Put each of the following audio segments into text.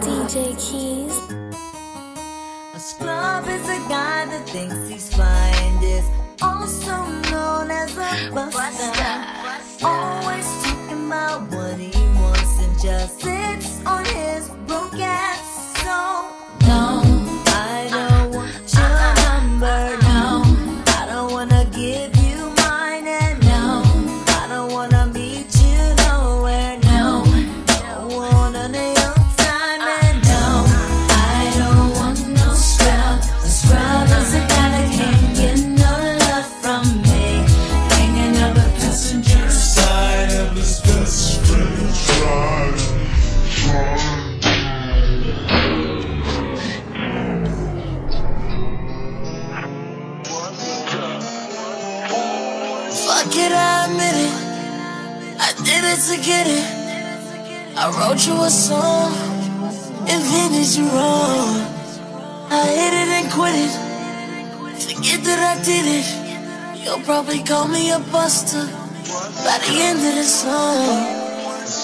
DJ Keys. A scrub is a guy that thinks he's fine, is also known as a buster. I admit it. I did it to get it. I wrote you a song, invented you wrong. I hit it and quit it. Forget that I did it. You'll probably call me a buster by the end of the song.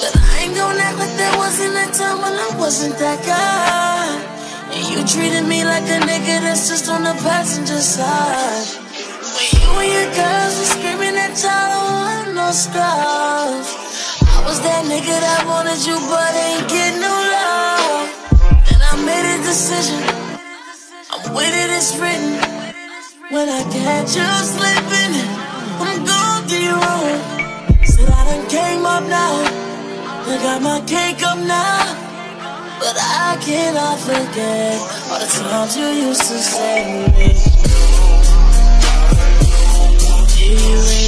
But I ain't gonna act like there wasn't a time when I wasn't that guy. And you treated me like a nigga that's just on the passenger side. When you and your screaming don't want no scrubs. I was that nigga that wanted you, but ain't get no love. And I made a decision. I'm with it, it's written. When I catch you slipping, I'm gon' get you wrong. Said I done came up now. I got my cake up now. But I cannot forget all the times you used to say me. You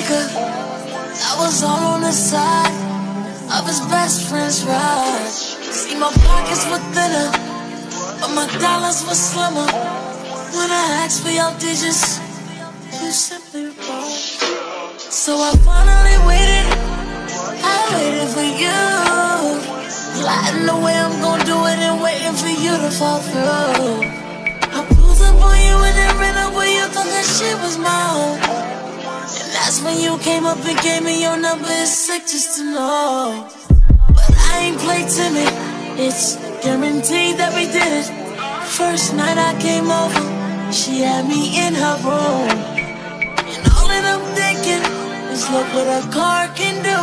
I was all on the side of his best friend's ride. See, my pockets were thinner, but my dollars were slimmer. When I asked for your digits, you simply replied. So I finally waited. I waited for you. Plotting the way I'm gonna do it and waiting for you to fall through. I pulled up on you and then ran up where you thought that shit was mine. When you came up and gave me your number. It's sick just to know. But I ain't play timid. It's guaranteed that we did it. First night I came over, she had me in her room. And all that I'm thinking is look what a car can do.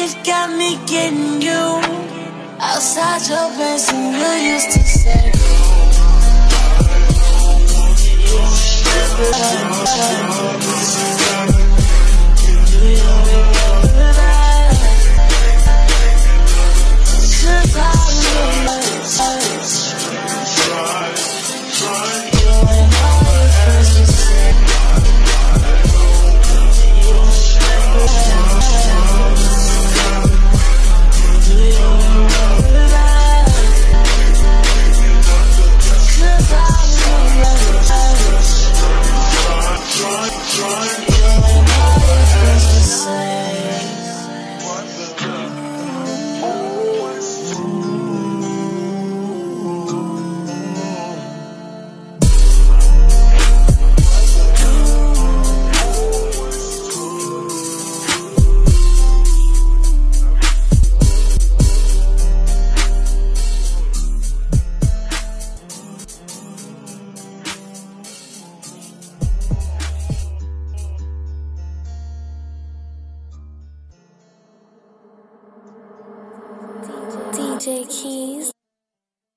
It got me getting you outside your best, and you used to say. J Keys.